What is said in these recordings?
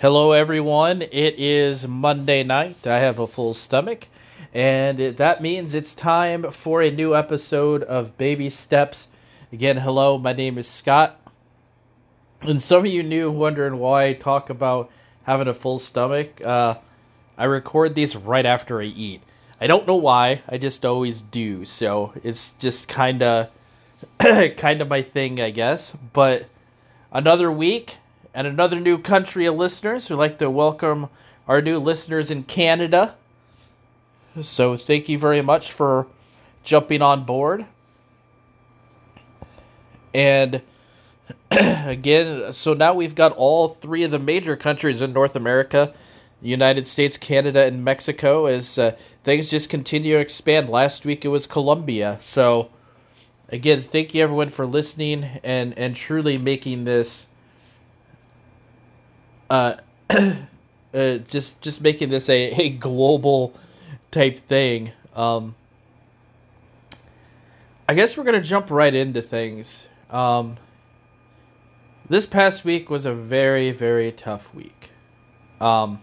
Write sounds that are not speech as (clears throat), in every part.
Hello, everyone. It is Monday night. I have a full stomach, and it, that means it's time for a new episode of Baby Steps. Again, hello, my name is Scott. And some of you new wondering why I talk about having a full stomach. Uh, I record these right after I eat. I don't know why. I just always do. So it's just kind of, (coughs) kind of my thing, I guess. But another week, and another new country of listeners. We'd like to welcome our new listeners in Canada. So thank you very much for jumping on board. And (clears throat) again, so now we've got all three of the major countries in North America United States, Canada, and Mexico as uh, things just continue to expand. Last week it was Colombia. So, again, thank you everyone for listening and, and truly making this uh, (coughs) uh, just just making this a, a global type thing. Um, I guess we're gonna jump right into things. Um, this past week was a very very tough week. Um,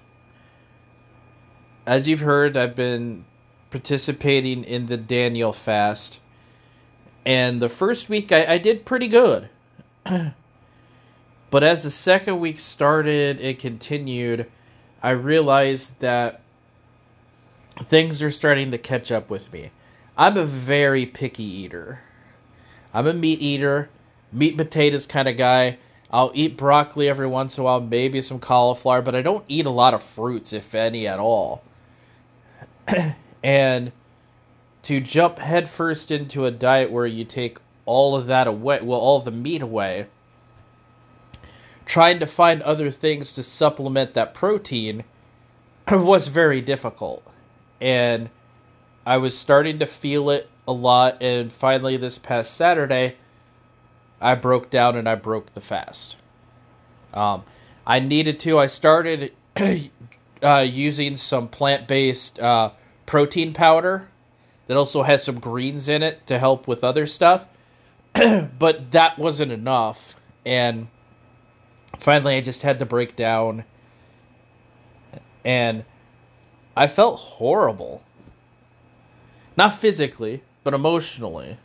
as you've heard, I've been participating in the Daniel fast, and the first week I, I did pretty good. (coughs) But as the second week started and continued, I realized that things are starting to catch up with me. I'm a very picky eater. I'm a meat eater, meat potatoes kind of guy. I'll eat broccoli every once in a while, maybe some cauliflower, but I don't eat a lot of fruits, if any at all. (clears throat) and to jump headfirst into a diet where you take all of that away, well, all the meat away, trying to find other things to supplement that protein (laughs) was very difficult. And I was starting to feel it a lot. And finally, this past Saturday, I broke down and I broke the fast. Um, I needed to. I started (clears throat) uh, using some plant based uh, protein powder that also has some greens in it to help with other stuff. (clears throat) but that wasn't enough. And finally I just had to break down and I felt horrible. Not physically, but emotionally.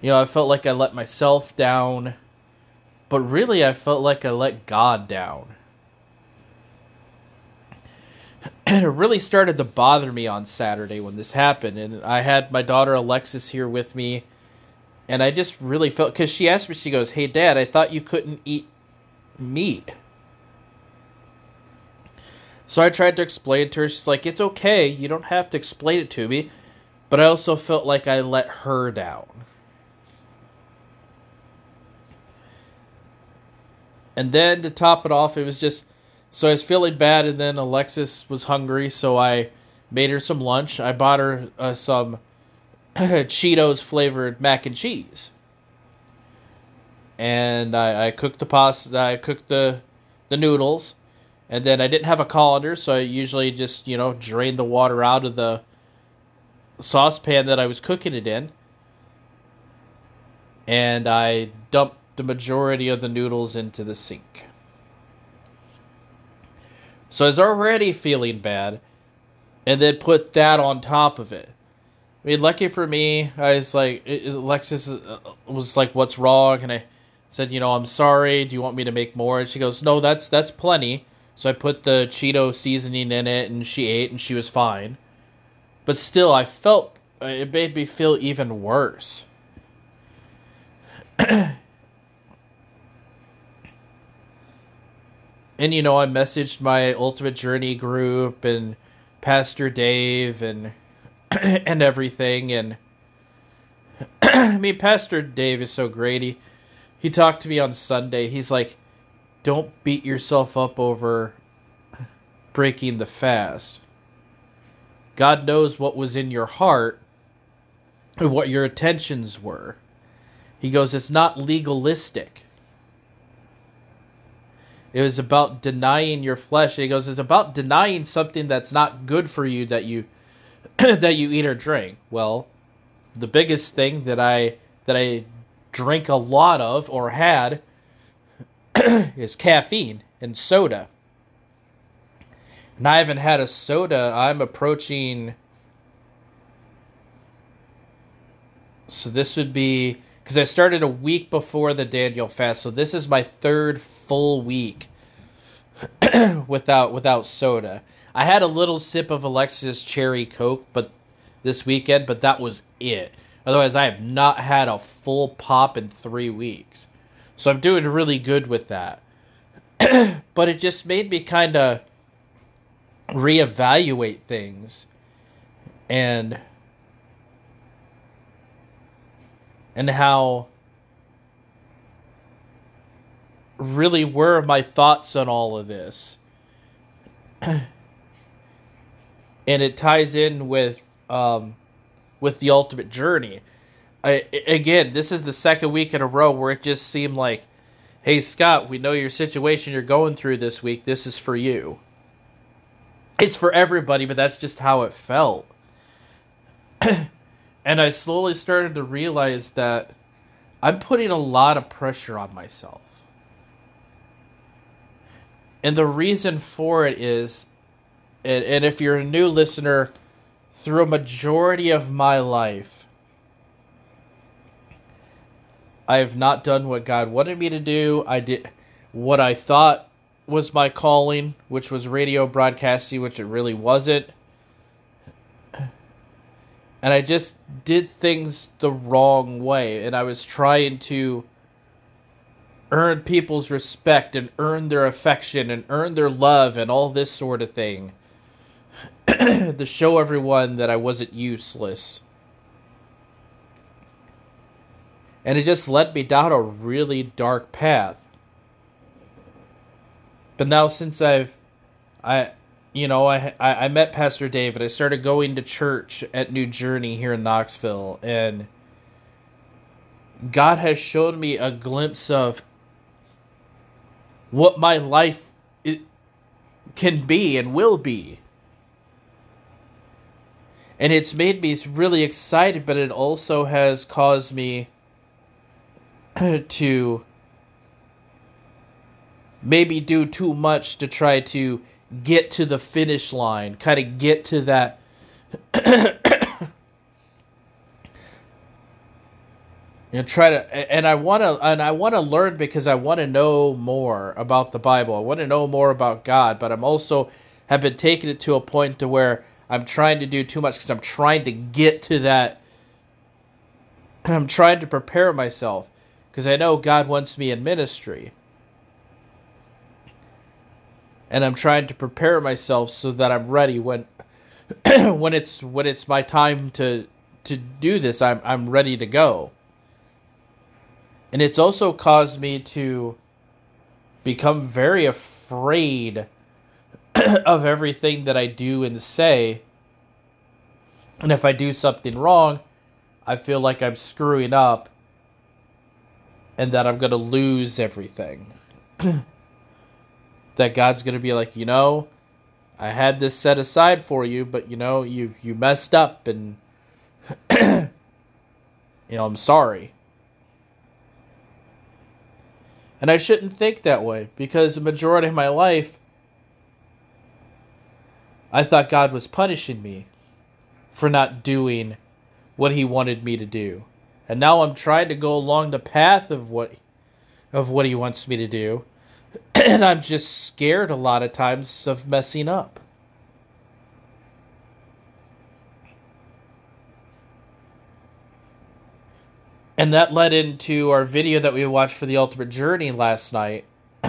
You know, I felt like I let myself down, but really I felt like I let God down. (clears throat) And it really started to bother me on Saturday when this happened. And I had my daughter Alexis here with me and I just really felt because she asked me, she goes, "Hey, Dad, I thought you couldn't eat meat." So I tried to explain it to her. She's like, "It's okay. You don't have to explain it to me." But I also felt like I let her down. And then to top it off, it was just so I was feeling bad, and then Alexis was hungry, so I made her some lunch. I bought her uh, some (coughs) Cheetos flavored mac and cheese. And I, I cooked the pasta. I cooked the the noodles, and then I didn't have a colander, so I usually just you know drained the water out of the saucepan that I was cooking it in, and I dumped the majority of the noodles into the sink. So I was already feeling bad, and then put that on top of it. I mean, lucky for me, I was like, Alexis uh, was like, "What's wrong?" And I said, "You know, I'm sorry. Do you want me to make more?" And she goes, "No, that's that's plenty." So I put the Cheeto seasoning in it, and she ate, and she was fine. But still, I felt uh, it made me feel even worse. (clears throat) and you know, I messaged my Ultimate Journey group and Pastor Dave and (clears throat) and everything. And (clears throat) I mean, Pastor Dave is so great. He, he talked to me on Sunday. He's like, don't beat yourself up over breaking the fast. God knows what was in your heart and what your intentions were. He goes, it's not legalistic. It was about denying your flesh. He goes, it's about denying something that's not good for you that you (coughs) that you eat or drink. Well, the biggest thing that I that I drink a lot of or had (coughs) is caffeine and soda. And I haven't had a soda. I'm approaching. So this would be because I started a week before the Daniel fast. So this is my third full week (clears throat) without without soda. I had a little sip of Alexis cherry coke, but this weekend, but that was it. Otherwise, I have not had a full pop in three weeks. So I'm doing really good with that. (clears throat) but it just made me kind of reevaluate things and and how really were my thoughts on all of this (clears throat) and it ties in with um, with the ultimate journey I, again this is the second week in a row where it just seemed like hey scott we know your situation you're going through this week this is for you it's for everybody, but that's just how it felt. (clears throat) and I slowly started to realize that I'm putting a lot of pressure on myself. And the reason for it is, and, and if you're a new listener, through a majority of my life, I have not done what God wanted me to do. I did what I thought was my calling, which was radio broadcasting, which it really wasn't. And I just did things the wrong way, and I was trying to earn people's respect and earn their affection and earn their love and all this sort of thing (clears throat) to show everyone that I wasn't useless. And it just led me down a really dark path. But now since I've, I, you know, I, I I met Pastor David. I started going to church at New Journey here in Knoxville, and God has shown me a glimpse of what my life it can be and will be. And it's made me really excited, but it also has caused me (clears throat) to maybe do too much to try to get to the finish line, kind of get to that. (clears throat) and try to and i want to and i want to learn because i want to know more about the bible i want to know more about god but i'm also have been taking it to a point to where i'm trying to do too much because i'm trying to get to that (clears throat) i'm trying to prepare myself because i know god wants me in ministry and I'm trying to prepare myself so that I'm ready when (clears throat) when it's when it's my time to to do this. I'm I'm ready to go. And it's also caused me to become very afraid (clears throat) of everything that I do and say. And if I do something wrong, I feel like I'm screwing up and that I'm going to lose everything. (clears throat) that God's going to be like, you know, I had this set aside for you, but you know, you you messed up and (clears throat) you know, I'm sorry. And I shouldn't think that way because the majority of my life I thought God was punishing me for not doing what he wanted me to do. And now I'm trying to go along the path of what of what he wants me to do (clears throat) and I'm just scared a lot of times of messing up. And that led into our video that we watched for the Ultimate Journey last night. (clears throat)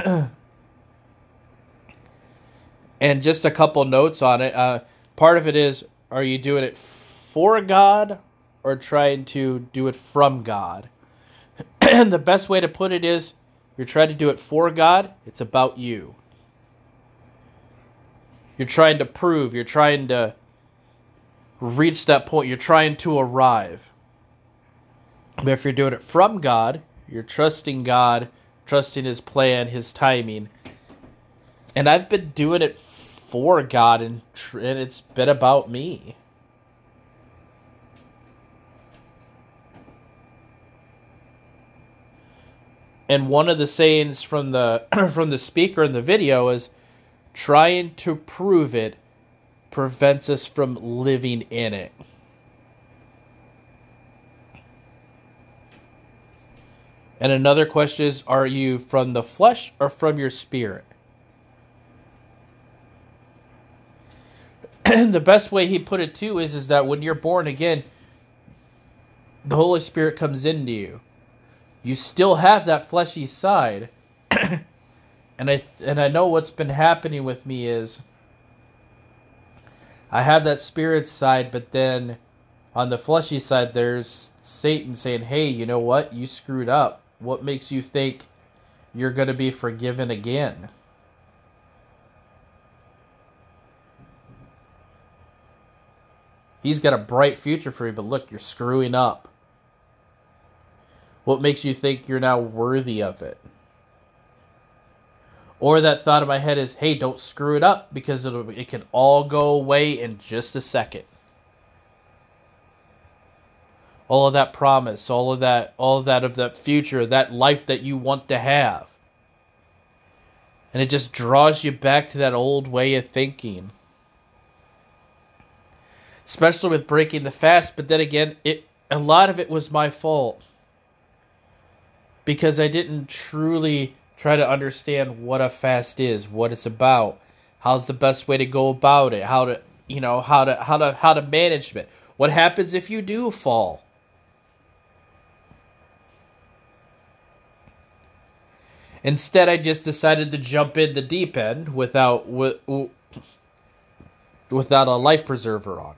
and just a couple notes on it. Uh, part of it is are you doing it for God or trying to do it from God? and (clears throat) the best way to put it is you're trying to do it for God, it's about you. You're trying to prove, you're trying to reach that point, you're trying to arrive. But if you're doing it from God, you're trusting God, trusting His plan, His timing. And I've been doing it for God, and, tr- and it's been about me. And one of the sayings from the (clears throat) from the speaker in the video is trying to prove it prevents us from living in it. And another question is Are you from the flesh or from your spirit? And (clears throat) the best way he put it too is, is that when you're born again, the Holy Spirit comes into you. You still have that fleshy side. (clears throat) and I and I know what's been happening with me is I have that spirit side, but then on the fleshy side there's Satan saying, "Hey, you know what? You screwed up. What makes you think you're going to be forgiven again? He's got a bright future for you, but look, you're screwing up. What makes you think you're now worthy of it? Or that thought in my head is, hey, don't screw it up because it can all go away in just a second all of that promise, all of that, all of that of that future, that life that you want to have. And it just draws you back to that old way of thinking. Especially with breaking the fast, but then again, it a lot of it was my fault. Because I didn't truly try to understand what a fast is, what it's about, how's the best way to go about it, how to you know, how to how to how to manage it. What happens if you do fall? Instead, I just decided to jump in the deep end without without a life preserver on.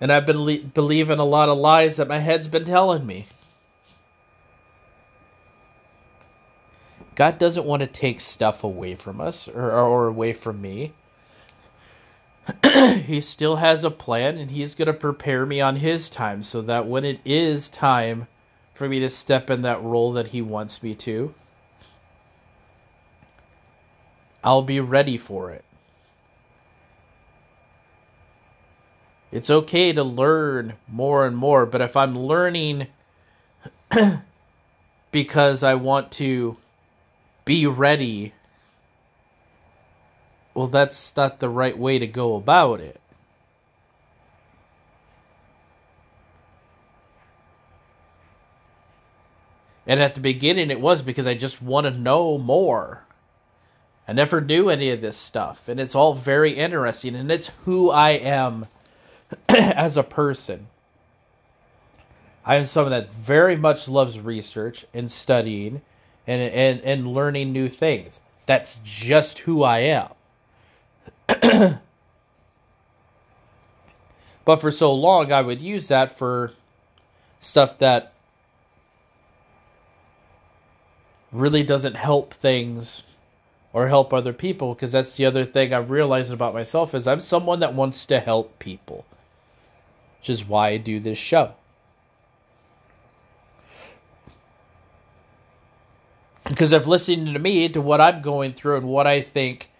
And I've been believing a lot of lies that my head's been telling me. God doesn't want to take stuff away from us or, or away from me. (clears throat) he still has a plan and he's going to prepare me on his time so that when it is time for me to step in that role that he wants me to, I'll be ready for it. It's okay to learn more and more, but if I'm learning (clears throat) because I want to be ready well, that's not the right way to go about it. And at the beginning, it was because I just want to know more. I never knew any of this stuff, and it's all very interesting, and it's who I am (clears throat) as a person. I am someone that very much loves research and studying and, and, and learning new things. That's just who I am. But for so long, I would use that for stuff that really doesn't help things or help other people because that's the other thing I'm realizing about myself is I'm someone that wants to help people. Which is why I do this show. Because if listening to me to what I'm going through and what I think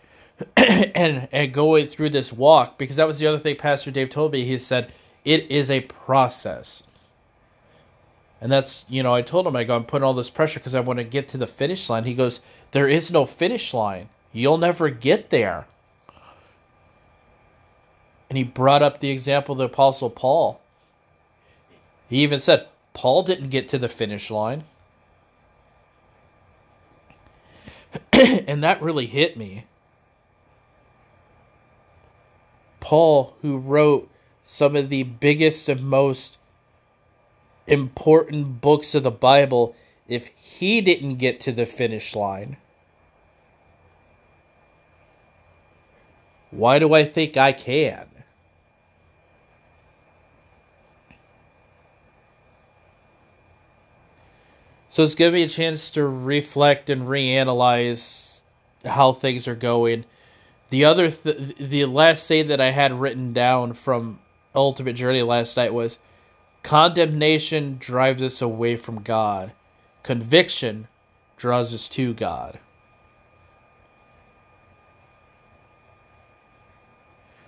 (clears throat) and and going through this walk because that was the other thing Pastor Dave told me. He said it is a process, and that's you know I told him I go I'm putting all this pressure because I want to get to the finish line. He goes there is no finish line. You'll never get there. And he brought up the example of the Apostle Paul. He even said Paul didn't get to the finish line. (clears throat) and that really hit me Paul, who wrote some of the biggest and most important books of the Bible, if he didn't get to the finish line, why do I think I can? So it's given me a chance to reflect and reanalyze how things are going the other, th- the last say that I had written down from Ultimate Journey last night was condemnation drives us away from God, conviction draws us to God.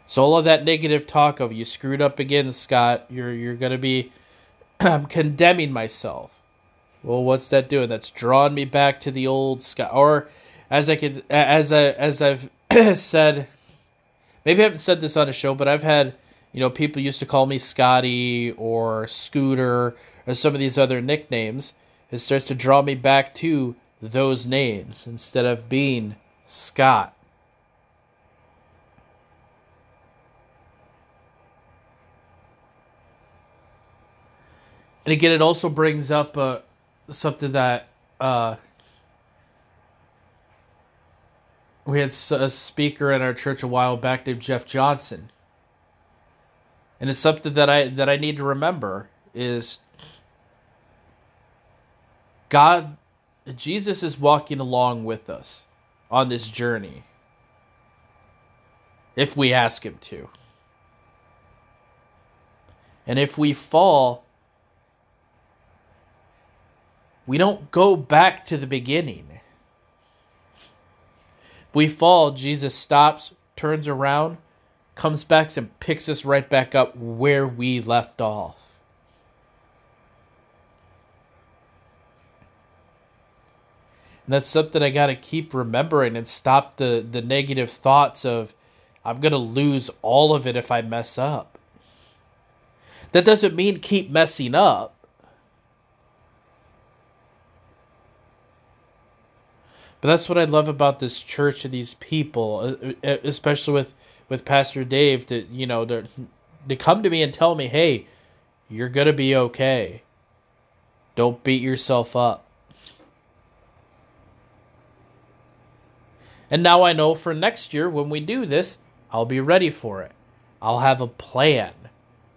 So all of that negative talk of you screwed up again, Scott, you're you're gonna be (clears throat) I'm condemning myself. Well, what's that doing? That's drawing me back to the old Scott or as I could as I as I've (coughs) said maybe I haven't said this on a show, but I've had you know people used to call me Scotty or Scooter or some of these other nicknames. It starts to draw me back to those names instead of being Scott. And again, it also brings up uh, something that uh, we had a speaker at our church a while back named Jeff Johnson, and it's something that I that I need to remember is God, Jesus is walking along with us on this journey if we ask Him to. And if we fall, we don't go back to the beginning. We fall, Jesus stops, turns around, comes back, and picks us right back up where we left off. And that's something I got to keep remembering and stop the, the negative thoughts of, I'm going to lose all of it if I mess up. That doesn't mean keep messing up. That's what I love about this church and these people, uh, uh, especially with with Pastor Dave. To you know, to they come to me and tell me, "Hey, you're gonna be okay. Don't beat yourself up." And now I know for next year when we do this, I'll be ready for it. I'll have a plan.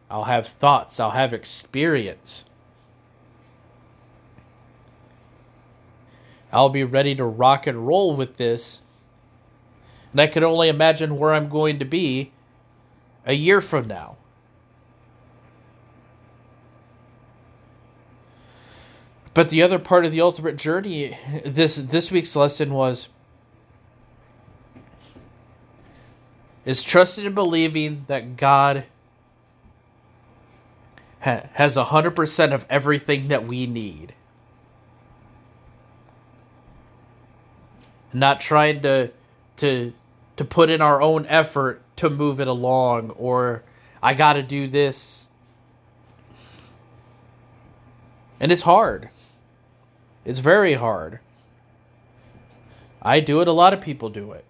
I'll have thoughts. I'll have experience. I'll be ready to rock and roll with this. And I can only imagine where I'm going to be a year from now. But the other part of the ultimate journey this this week's lesson was is trusting and believing that God ha- has 100% of everything that we need. Not trying to to to put in our own effort to move it along or I got to do this. And it's hard. It's very hard. I do it, a lot of people do it.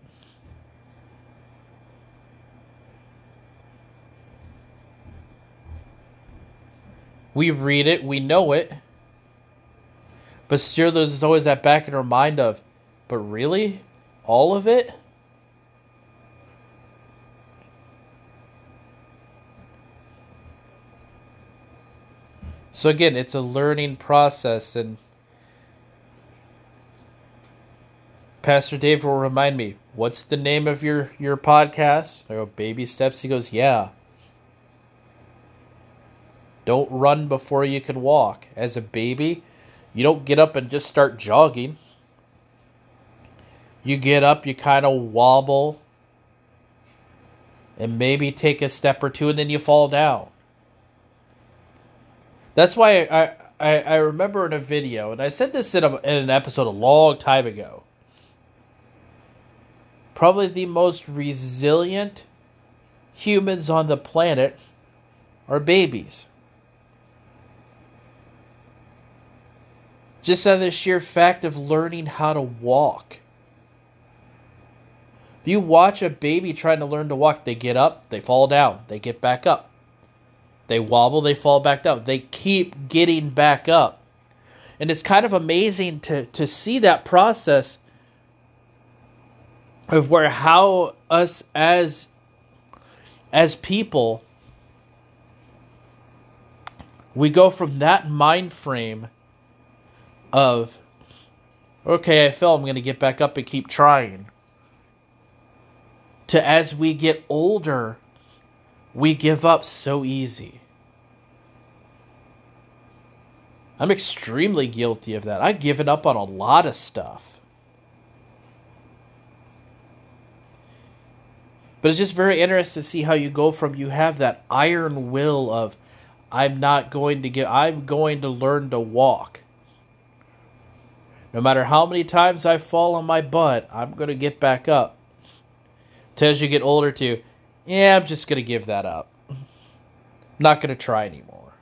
We read it, we know it. But still, there's always that back in our mind of, but really? All of it? So again, it's a learning process and Pastor Dave will remind me, what's the name of your your podcast? I go, Baby Steps. He goes, Yeah. Don't run before you can walk. As a baby, you don't get up and just start jogging. You get up, you kind of wobble, and maybe take a step or two, and then you fall down. That's why I, I, I remember in a video, and I said this in, a, in an episode a long time ago. Probably the most resilient humans on the planet are babies. Just on the sheer fact of learning how to walk. You watch a baby trying to learn to walk, they get up, they fall down, they get back up. They wobble, they fall back down. They keep getting back up. And it's kind of amazing to, to see that process of where how us as as people we go from that mind frame of okay, I fell, I'm going to get back up and keep trying to as we get older, we give up so easy. I'm extremely guilty of that. I've given up on a lot of stuff. But it's just very interesting to see how you go from you have that iron will of I'm not going to get I'm going to learn to walk. No matter how many times I fall on my butt, I'm going to get back up. To as you get older too, yeah, I'm just going to give that up. I'm Not going to try anymore.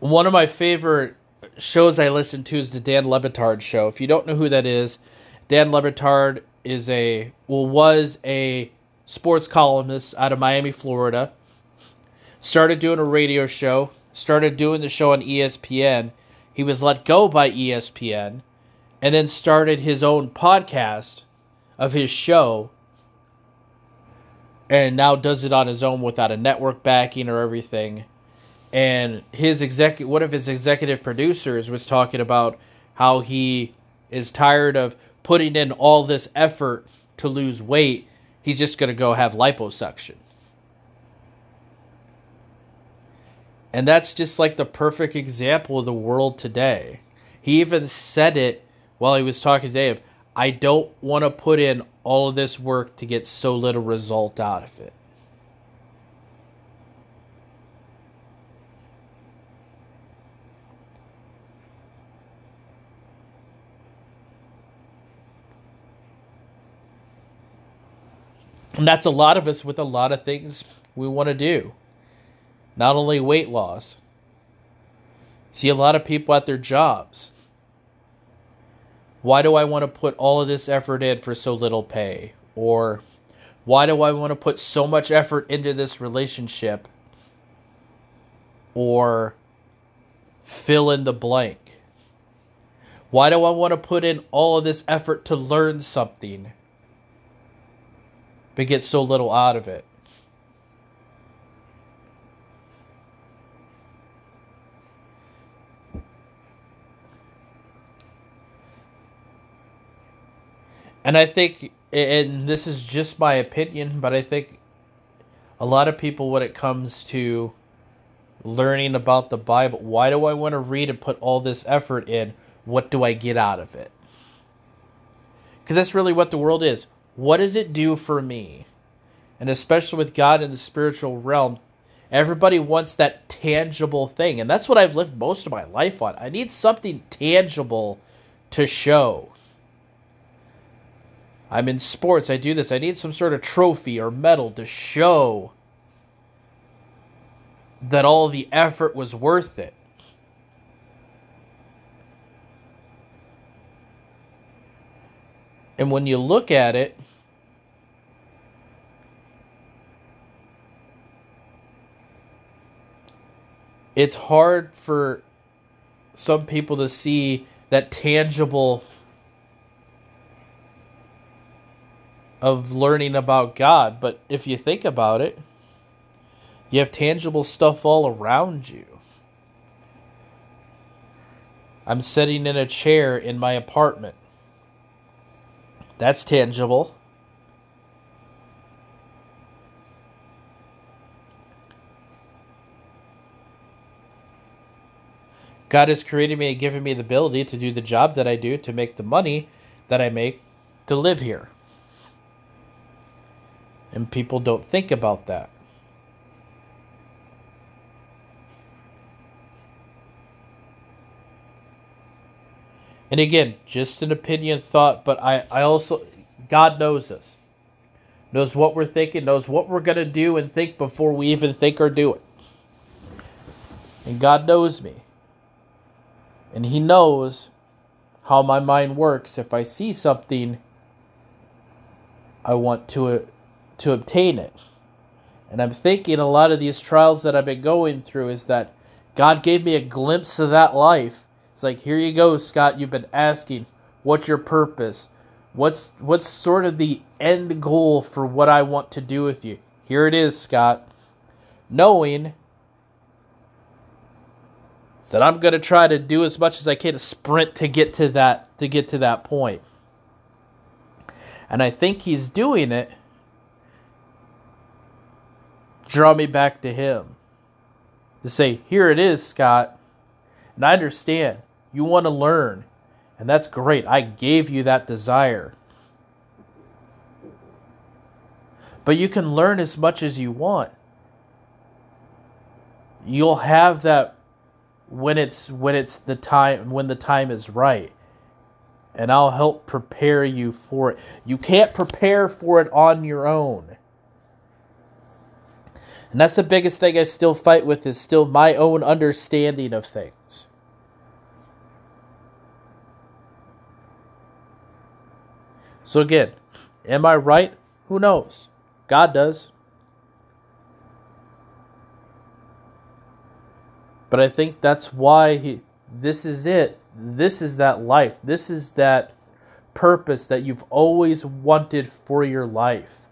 One of my favorite shows I listen to is the Dan Le Batard show. If you don't know who that is, Dan Le Batard is a well was a sports columnist out of Miami, Florida. Started doing a radio show, started doing the show on ESPN. He was let go by ESPN and then started his own podcast of his show and now does it on his own without a network backing or everything. And his exec one of his executive producers was talking about how he is tired of putting in all this effort to lose weight. He's just going to go have liposuction. And that's just like the perfect example of the world today. He even said it while he was talking to dave i don't want to put in all of this work to get so little result out of it And that's a lot of us with a lot of things we want to do. Not only weight loss. See a lot of people at their jobs. Why do I want to put all of this effort in for so little pay? Or why do I want to put so much effort into this relationship? Or fill in the blank. Why do I want to put in all of this effort to learn something? but get so little out of it. And I think, and this is just my opinion, but I think a lot of people, when it comes to learning about the Bible, why do I want to read and put all this effort in? What do I get out of it? Because that's really what the world is. What does it do for me? And especially with God in the spiritual realm, everybody wants that tangible thing. And that's what I've lived most of my life on. I need something tangible to show. I'm in sports, I do this. I need some sort of trophy or medal to show that all the effort was worth it. And when you look at it, it's hard for some people to see that tangible of learning about God. But if you think about it, you have tangible stuff all around you. I'm sitting in a chair in my apartment. That's tangible. God has created me and given me the ability to do the job that I do, to make the money that I make, to live here. And people don't think about that. And again, just an opinion thought, but I, I also, God knows us. Knows what we're thinking, knows what we're going to do and think before we even think or do it. And God knows me. And He knows how my mind works. If I see something, I want to, to obtain it. And I'm thinking a lot of these trials that I've been going through is that God gave me a glimpse of that life it's like, here you go, Scott. You've been asking, what's your purpose? What's what's sort of the end goal for what I want to do with you? Here it is, Scott. Knowing that I'm going to try to do as much as I can to sprint to get to that to get to that point. And I think he's doing it draw me back to him. To say, here it is, Scott. And I understand you want to learn. And that's great. I gave you that desire. But you can learn as much as you want. You'll have that when it's when it's the time when the time is right. And I'll help prepare you for it. You can't prepare for it on your own. And that's the biggest thing I still fight with is still my own understanding of things. So again, am I right? Who knows? God does. But I think that's why he this is it. This is that life. This is that purpose that you've always wanted for your life.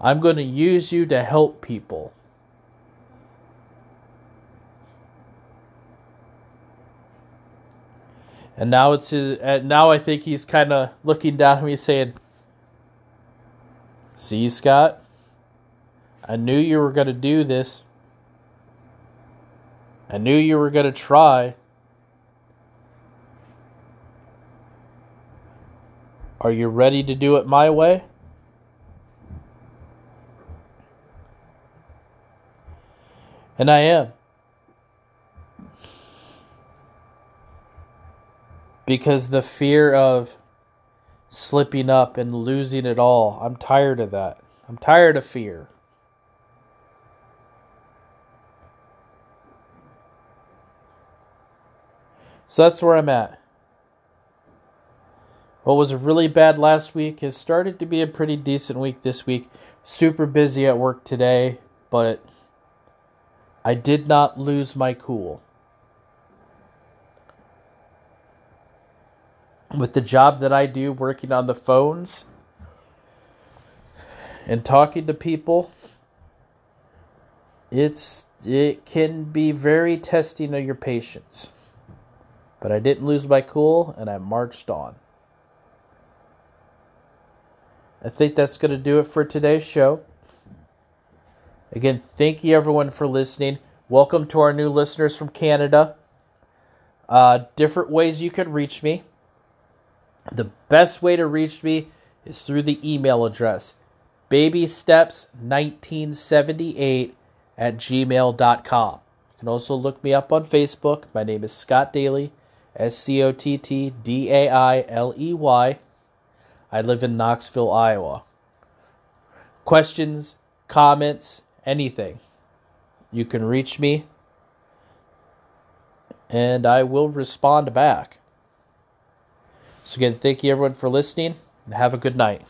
I'm going to use you to help people. And now it's his, and now I think he's kind of looking down at me saying, "See, Scott, I knew you were going to do this. I knew you were going to try. Are you ready to do it my way?" And I am. Because the fear of slipping up and losing it all, I'm tired of that. I'm tired of fear. So that's where I'm at. What was really bad last week has started to be a pretty decent week this week. Super busy at work today, but I did not lose my cool. With the job that I do, working on the phones and talking to people, it's it can be very testing of your patience. But I didn't lose my cool and I marched on. I think that's going to do it for today's show. Again, thank you everyone for listening. Welcome to our new listeners from Canada. Uh, different ways you can reach me. The best way to reach me is through the email address babysteps1978 at gmail.com. You can also look me up on Facebook. My name is Scott Dailey, S C O T T D A I L E Y. I live in Knoxville, Iowa. Questions, comments, anything, you can reach me and I will respond back. So, again, thank you everyone for listening and have a good night.